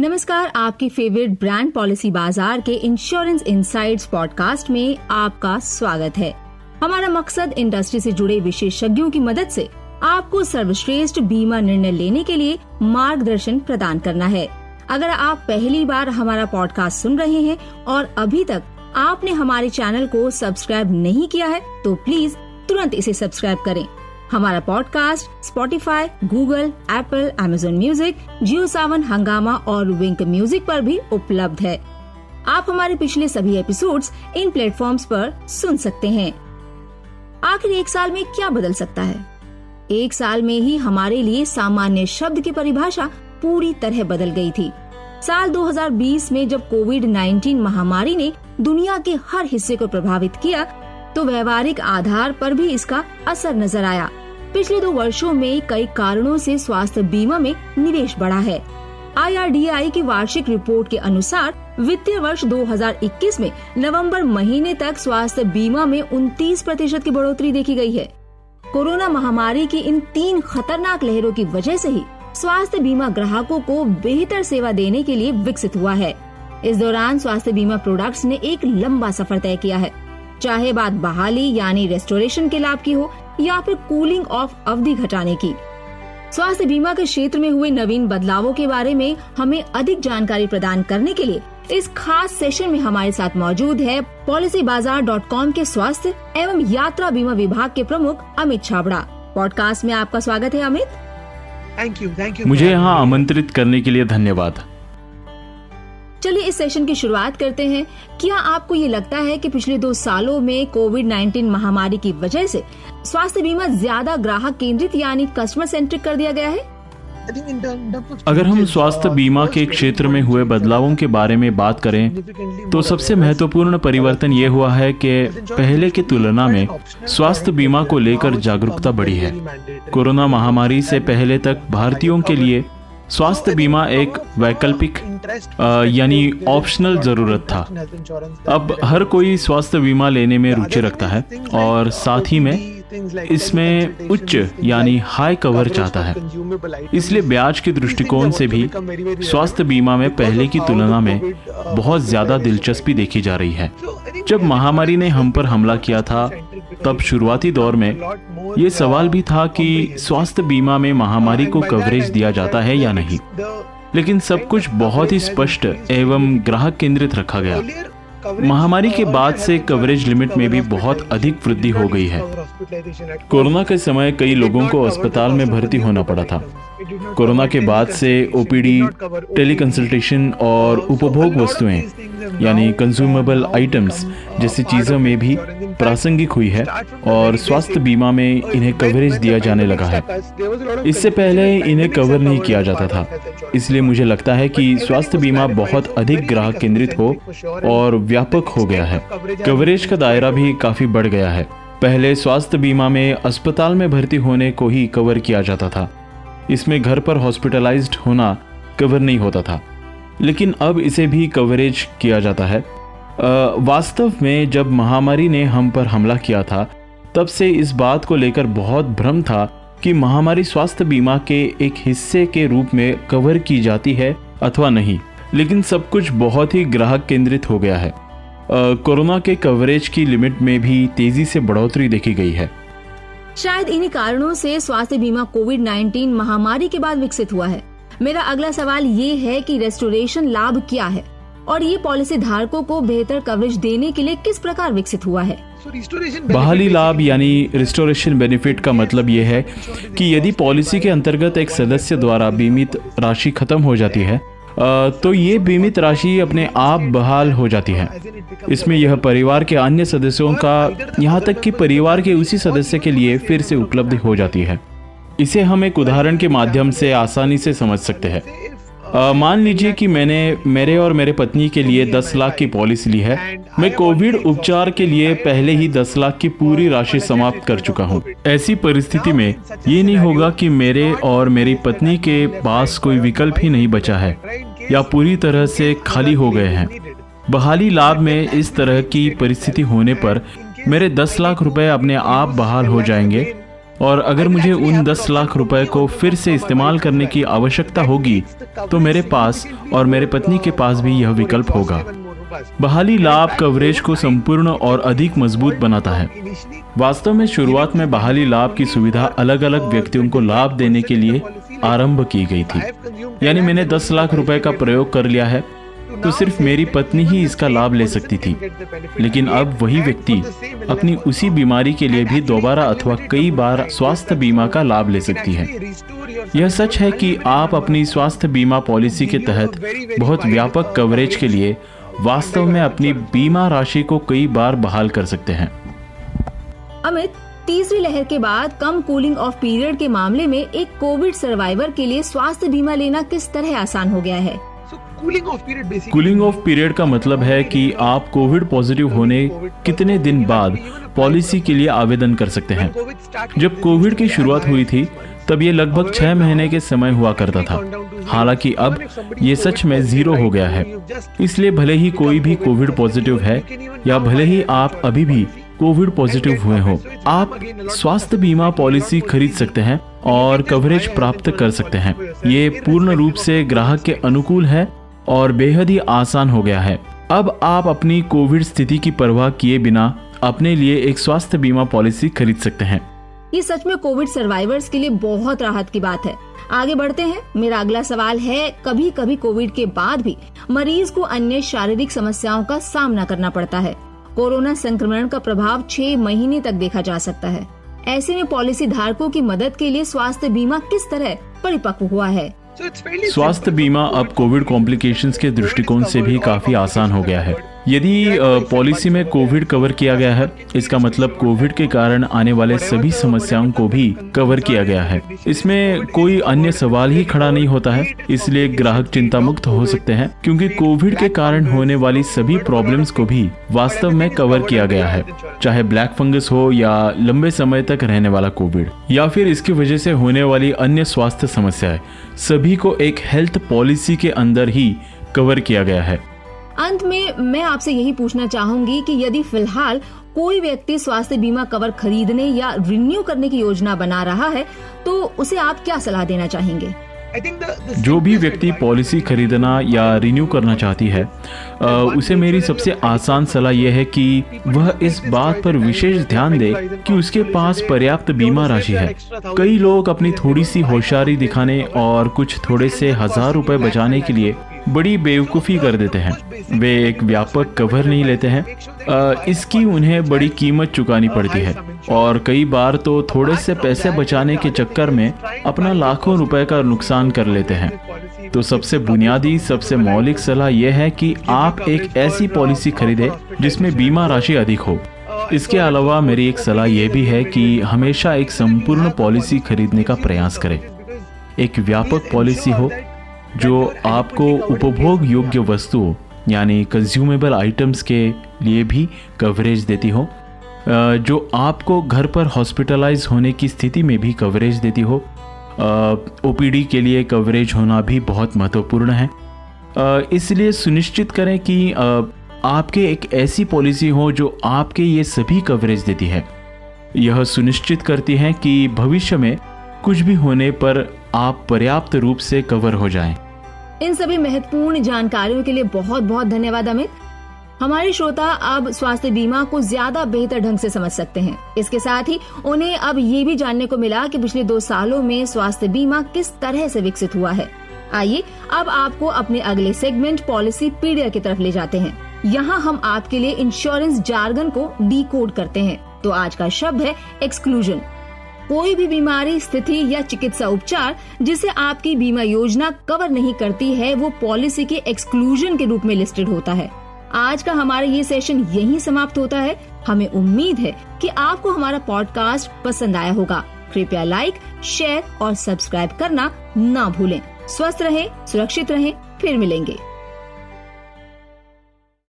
नमस्कार, आपकी favourite brand policy बाज़ार के इंश्योरेंस इनसाइड्स पॉडकास्ट में आपका स्वागत है। हमारा मकसद इंडस्ट्री से जुड़े विशेषज्ञों की मदद से आपको सर्वश्रेष्ठ बीमा निर्णय लेने के लिए मार्गदर्शन प्रदान करना है। अगर आप पहली बार हमारा पॉडकास्ट सुन रहे हैं और अभी तक आपने हमारे चैनल को सब्सक्राइब नहीं किया है तो प्लीज़ तुरंत इसे सब्सक्राइब करें। हमारा podcast Spotify Google Apple Amazon Music Jio Saavn Hungama और विंक म्यूज़िक पर भी उपलब्ध है। आप हमारे पिछले सभी एपिसोड्स इन प्लेटफॉर्म्स पर सुन सकते हैं। आखिर एक साल में क्या बदल सकता है? एक साल में ही हमारे लिए सामान्य शब्द की परिभाषा पूरी तरह बदल गई थी। साल 2020 में जब कोविड 19 महामारी ने दुनिया के हर हिस्से को प्रभावित किया तो व्यवहारिक आधार पर भी इसका असर नज़र आया। पिछले दो वर्षों में कई कारणों से स्वास्थ्य बीमा में निवेश बढ़ा है। आईआरडीआई की वार्षिक रिपोर्ट के अनुसार, वित्तीय वर्ष 2021 में नवंबर महीने तक स्वास्थ्य बीमा में 29 प्रतिशत की बढ़ोतरी देखी गई है। कोरोना महामारी की इन तीन खतरनाक लहरों की वजह से ही स्वास्थ्य बीमा ग्राहकों को बेहतर सेवा देने के लिए विकसित हुआ है। इस दौरान स्वास्थ्य बीमा प्रोडक्ट्स ने एक लंबा सफ़र तय किया है। चाहे बात बहाली यानी रेस्टोरेशन के लाभ की हो या फिर कूलिंग ऑफ़ अवधि घटाने की। स्वास्थ्य बीमा के क्षेत्र में हुए नवीन बदलावों के बारे में हमें अधिक जानकारी प्रदान करने के लिए इस खास सेशन में हमारे साथ मौजूद है पॉलिसी बाज़ार डॉट कॉम के स्वास्थ्य एवं यात्रा बीमा विभाग के प्रमुख अमित छाबड़ा। पॉडकास्ट में आपका स्वागत है Amit. Thank you thank you मुझे यहाँ आमंत्रित करने के लिए धन्यवाद। चलिए इस सेशन की शुरुआत करते हैं। क्या आपको ये लगता है कि पिछले दो सालों में कोविड 19 महामारी की वजह से स्वास्थ्य बीमा ज़्यादा ग्राहक केंद्रित यानी कस्टमर सेंट्रिक कर दिया गया है? अगर हम स्वास्थ्य बीमा के क्षेत्र में हुए बदलावों के बारे में बात करें तो सबसे महत्वपूर्ण परिवर्तन ये हुआ है कि पहले की तुलना में स्वास्थ्य बीमा को लेकर जागरूकता बढ़ी है। कोरोना महामारी से पहले तक भारतीयों के लिए स्वास्थ्य बीमा एक वैकल्पिक यानी ऑप्शनल ज़रूरत था। अब हर कोई स्वास्थ्य बीमा लेने में रुचि रखता है और साथ ही में इसमें उच्च, यानी हाई कवर चाहता है। इसलिए ब्याज के दृष्टिकोण से भी स्वास्थ्य बीमा में पहले की तुलना में बहुत ज़्यादा दिलचस्पी देखी जा रही है। जब महामारी ने हम पर हमला किया था तब शुरुआती दौर में ये सवाल भी था कि स्वास्थ्य बीमा में महामारी को कवरेज दिया जाता है या नहीं। लेकिन सब कुछ बहुत ही स्पष्ट एवं ग्राहक केंद्रित रखा गया। महामारी के बाद से कवरेज लिमिट में भी बहुत अधिक वृद्धि हो गई है। कोरोना के समय कई लोगों को अस्पताल में भर्ती होना पड़ा था। कोरोना के बाद से ओपीडी टेली कंसल्टेशन और उपभोग वस्तुएँ यानी कंज्यूमेबल आइटम्स जैसी चीज़ों में भी प्रासंगिक हुई है और स्वास्थ्य बीमा में इन्हें कवरेज दिया जाने लगा है। इससे पहले इन्हें कवर नहीं किया जाता था। इसलिए मुझे लगता है कि स्वास्थ्य बीमा बहुत अधिक ग्राहक केंद्रित हो और व्यापक हो गया है। कवरेज का दायरा भी काफ़ी बढ़ गया है। पहले स्वास्थ्य बीमा में अस्पताल में भर्ती होने को ही कवर किया जाता था। इसमें घर पर हॉस्पिटलाइज्ड होना कवर नहीं होता था। लेकिन अब इसे भी कवरेज किया जाता है। वास्तव में जब महामारी ने हम पर हमला किया था, तब से इस बात को लेकर बहुत भ्रम था कि महामारी स्वास्थ्य बीमा के एक हिस्से के रूप में कवर की जाती है अथवा नहीं। लेकिन सब कुछ बहुत ही ग्राहक केंद्रित हो गया है। कोरोना के कवरेज की लिमिट में भी तेज़ी से बढ़ोतरी देखी गई है। शायद इन्हीं कारणों से स्वास्थ्य बीमा कोविड 19 महामारी के बाद विकसित हुआ है। मेरा अगला सवाल ये है कि रेस्टोरेशन लाभ क्या है? और ये पॉलिसी धारकों को बेहतर कवरेज देने के लिए किस प्रकार विकसित हुआ है? बहाली लाभ यानी रिस्टोरेशन बेनिफिट का मतलब ये है कि यदि पॉलिसी के अंतर्गत एक सदस्य द्वारा बीमित राशि खत्म हो जाती है तो ये बीमित राशि अपने आप बहाल हो जाती है। इसमें यह परिवार के अन्य सदस्यों का यहाँ तक कि परिवार के उसी सदस्य के लिए फिर से उपलब्ध हो जाती है। इसे हम एक उदाहरण के माध्यम से आसानी से समझ सकते हैं। मान लीजिए कि मैंने मेरे और मेरे पत्नी के लिए 10 लाख की पॉलिसी ली है। मैं कोविड उपचार के लिए पहले ही 10 लाख की पूरी राशि समाप्त कर चुका हूँ। ऐसी परिस्थिति में ये नहीं होगा कि मेरे और मेरी पत्नी के पास कोई विकल्प ही नहीं बचा है, या पूरी तरह से खाली हो गए हैं। बहाली लाभ में इस तरह की परिस्थिति होने पर मेरे 10 लाख रुपए अपने आप बहाल हो जाएँगे। और अगर मुझे उन 10 लाख रुपए को फिर से इस्तेमाल करने की आवश्यकता होगी तो मेरे पास और मेरे पत्नी के पास भी यह विकल्प होगा। बहाली लाभ कवरेज को संपूर्ण और अधिक मज़बूत बनाता है। वास्तव में शुरुआत में बहाली लाभ की सुविधा अलग अलग व्यक्तियों को लाभ देने के लिए आरंभ की गई थी। यानी मैंने 10 लाख रुपए का प्रयोग कर लिया है। तो सिर्फ़ मेरी पत्नी ही इसका लाभ ले सकती थी। लेकिन अब वही व्यक्ति अपनी उसी बीमारी के लिए भी दोबारा अथवा कई बार स्वास्थ्य बीमा का लाभ ले सकती है। यह सच है कि आप अपनी स्वास्थ्य बीमा पॉलिसी के तहत बहुत व्यापक कवरेज के लिए वास्तव में अपनी बीमा राशि को कई बार बहाल कर सकते हैं। अमित, तीसरी लहर के बाद कम कूलिंग ऑफ़ पीरियड के मामले में एक कोविड सर्वाइवर के लिए स्वास्थ्य बीमा लेना किस तरह आसान हो गया है? कूलिंग ऑफ़ पीरियड का मतलब है कि आप कोविड पॉजिटिव होने कितने दिन बाद पॉलिसी के लिए आवेदन कर सकते हैं। जब कोविड की शुरुआत हुई थी, तब ये लगभग छह महीने के समय हुआ करता था। हालाँकि अब ये सच में ज़ीरो हो गया है। इसलिए भले ही कोई भी कोविड पॉजिटिव है, या भले ही आप अभी भी कोविड पॉजिटिव हुए हो, आप स्वास्थ्य बीमा पॉलिसी खरीद सकते हैं और कवरेज प्राप्त कर सकते हैं। ये पूर्ण रूप से ग्राहक के अनुकूल है और बेहद ही आसान हो गया है। अब आप अपनी कोविड स्थिति की परवाह किए बिना अपने लिए एक स्वास्थ्य बीमा पॉलिसी खरीद सकते हैं। ये सच में कोविड सर्वाइवर्स के लिए बहुत राहत की बात है। आगे बढ़ते हैं। मेरा अगला सवाल है कभी कभी कोविड के बाद भी मरीज़ को अन्य शारीरिक समस्याओं का सामना करना पड़ता है। कोरोना संक्रमण का प्रभाव छह महीने तक देखा जा सकता है। ऐसे में पॉलिसी धारकों की मदद के लिए स्वास्थ्य बीमा किस तरह परिपक्व हुआ है। स्वास्थ्य बीमा अब कोविड कॉम्प्लिकेशंस के दृष्टिकोण से भी काफ़ी आसान हो गया है। यदि पॉलिसी में कोविड कवर किया गया है इसका मतलब कोविड के कारण आने वाले सभी समस्याओं को भी कवर किया गया है। इसमें कोई अन्य सवाल ही खड़ा नहीं होता है इसलिए ग्राहक चिंता मुक्त हो सकते हैं क्योंकि कोविड के कारण होने वाली सभी प्रॉब्लम्स को भी वास्तव में कवर किया गया है चाहे ब्लैक फंगस हो या लंबे समय तक रहने वाला कोविड या फिर इसकी वजह से होने वाली अन्य स्वास्थ्य समस्याएँ सभी को एक हेल्थ पॉलिसी के अंदर ही कवर किया गया है। अंत में मैं आपसे यही पूछना चाहूँगी कि यदि फ़िलहाल कोई व्यक्ति स्वास्थ्य बीमा कवर खरीदने या रिन्यू करने की योजना बना रहा है तो उसे आप क्या सलाह देना चाहेंगे? जो भी व्यक्ति पॉलिसी खरीदना या रिन्यू करना चाहती है उसे मेरी सबसे आसान सलाह यह है कि वह इस बात पर विशेष ध्यान दे कि उसके पास पर्याप्त बीमा राशि है। कई लोग अपनी थोड़ी सी होशियारी दिखाने और कुछ थोड़े से हज़ार रुपए बचाने के लिए बड़ी बेवकूफ़ी कर देते हैं। वे एक व्यापक कवर नहीं लेते हैं। आ, इसकी उन्हें बड़ी कीमत चुकानी पड़ती है। और कई बार तो थोड़े से पैसे बचाने के चक्कर में अपना लाखों रुपए का नुकसान कर लेते हैं। तो सबसे बुनियादी सबसे मौलिक सलाह यह है कि आप एक ऐसी पॉलिसी खरीदें जिसमें बीमा राशि अधिक हो। इसके अलावा मेरी एक सलाह यह भी है कि हमेशा एक संपूर्ण पॉलिसी खरीदने का प्रयास करें। एक व्यापक पॉलिसी हो जो आपको उपभोग योग्य वस्तुओं यानी कंज्यूमेबल आइटम्स के लिए भी कवरेज देती हो जो आपको घर पर हॉस्पिटलाइज होने की स्थिति में भी कवरेज देती हो ओपीडी के लिए कवरेज होना भी बहुत महत्वपूर्ण है इसलिए सुनिश्चित करें कि आपके एक ऐसी पॉलिसी हो जो आपके ये सभी कवरेज देती है यह सुनिश्चित करती है कि भविष्य में कुछ भी होने पर आप पर्याप्त रूप से कवर हो जाएँ। इन सभी महत्वपूर्ण जानकारियों के लिए बहुत बहुत धन्यवाद, अमित। हमारे श्रोता अब स्वास्थ्य बीमा को ज़्यादा बेहतर ढंग से समझ सकते हैं। इसके साथ ही उन्हें अब ये भी जानने को मिला कि पिछले दो सालों में स्वास्थ्य बीमा किस तरह से विकसित हुआ है। आइए, अब आपको अपने अगले सेगमेंट, पॉलिसी पीडिया की तरफ़ ले जाते हैं। यहाँ हम आपके लिए इंश्योरेंस जार्गन को डी करते हैं। तो आज का शब्द है एक्सक्लूजन। कोई भी बीमारी, स्थिति या चिकित्सा उपचार जिसे आपकी बीमा योजना कवर नहीं करती है, वो पॉलिसी के एक्सक्लूजन के रूप में लिस्टेड होता है। आज का हमारा ये सेशन यहीं समाप्त होता है। हमें उम्मीद है कि आपको हमारा पॉडकास्ट पसंद आया होगा। कृपया लाइक शेयर और सब्सक्राइब करना ना भूलें। स्वस्थ रहें, सुरक्षित रहें, फिर मिलेंगे।